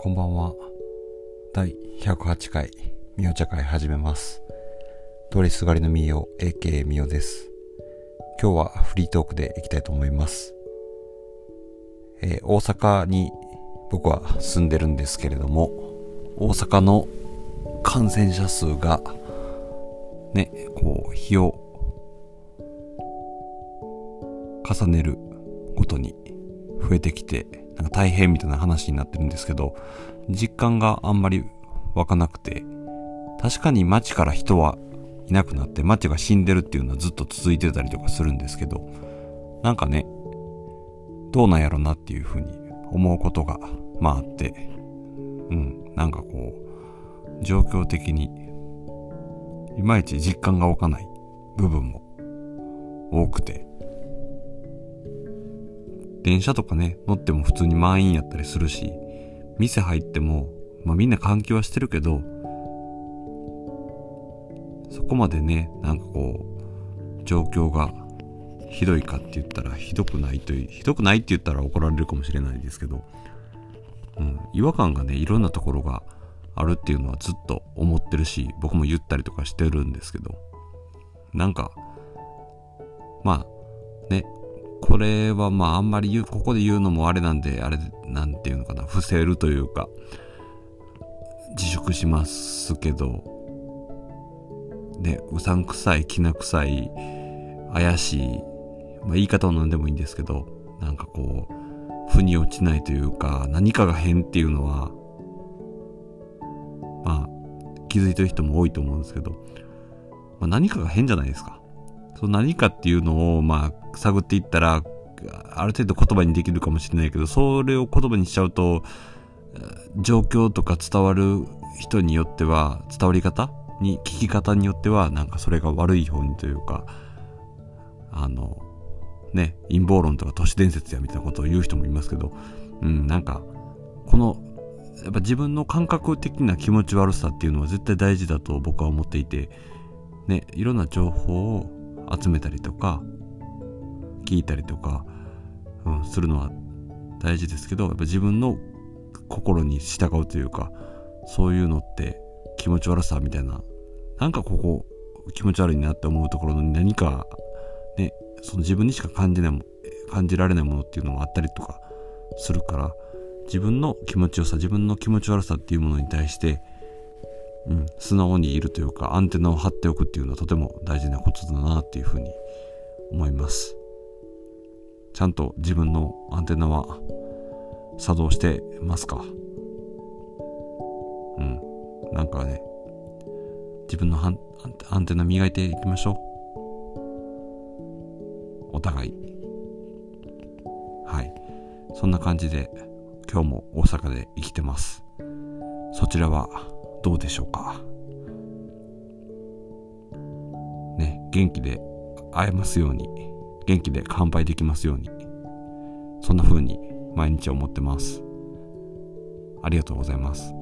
こんばんは。第108回、みお茶会始めます。通りすがりのみお、AK みおです。今日はフリートークでいきたいと思います。えー大阪に僕は住んでるんですけれども、大阪の感染者数が、ね、こう、日を重ねるごとに増えてきて、なんか大変みたいな話になってるんですけど、実感があんまり湧かなくて、確かに街から人はいなくなって街が死んでるっていうのはずっと続いてたりとかするんですけど、なんかね、どうなんやろなっていうふうに思うことが、まああって、うん、なんかこう、状況的に、いまいち実感が湧かない部分も多くて、電車とかね、乗っても普通に満員やったりするし、店入っても、まあみんな換気はしてるけど、そこまでね、なんかこう、状況がひどいかって言ったらひどくないという、ひどくないって言ったら怒られるかもしれないですけど、うん、違和感がね、いろんなところがあるっていうのはずっと思ってるし、僕も言ったりとかしてるんですけど、なんか、まあ、ね、これはまああんまり言う、ここで言うのもあれなんで、あれ、なんていうのかな、伏せるというか、自粛しますけど、ね、うさんくさい、きな臭い、怪しい、まあ言い方は何でもいいんですけど、なんかこう、腑に落ちないというか、何かが変っていうのは、まあ、気づいてる人も多いと思うんですけど、まあ、何かが変じゃないですか。その何かっていうのを、まあ、探っていったら、ある程度言葉にできるかもしれないけど、それを言葉にしちゃうと、状況とか伝わる人によっては、伝わり方に、聞き方によっては、なんかそれが悪い方にというか、あの、ね、陰謀論とか都市伝説やみたいなことを言う人もいますけど、うん、なんか、この、やっぱ自分の感覚的な気持ち悪さっていうのは絶対大事だと僕は思っていて、ね、いろんな情報を集めたりとか、聞いたりとか、うん、するのは大事ですけど、やっぱ自分の心に従うというか、そういうのって気持ち悪さみたいな、なんかここ気持ち悪いなって思うところの何か、ね、その自分にしか感じない、感じられないものっていうのもあったりとかするから、自分の気持ちよさ、自分の気持ち悪さっていうものに対して、うん、素直にいるというか、アンテナを張っておくっていうのはとても大事なことだなっていうふうに思います。ちゃんと自分のアンテナは作動してますか？うん。なんかね、自分のアンテナ磨いていきましょう。お互い。はい。そんな感じで今日も大阪で生きてます。そちらはどうでしょうか？ね、元気で会えますように、元気で乾杯できますように、そんな風に毎日思ってます。ありがとうございます。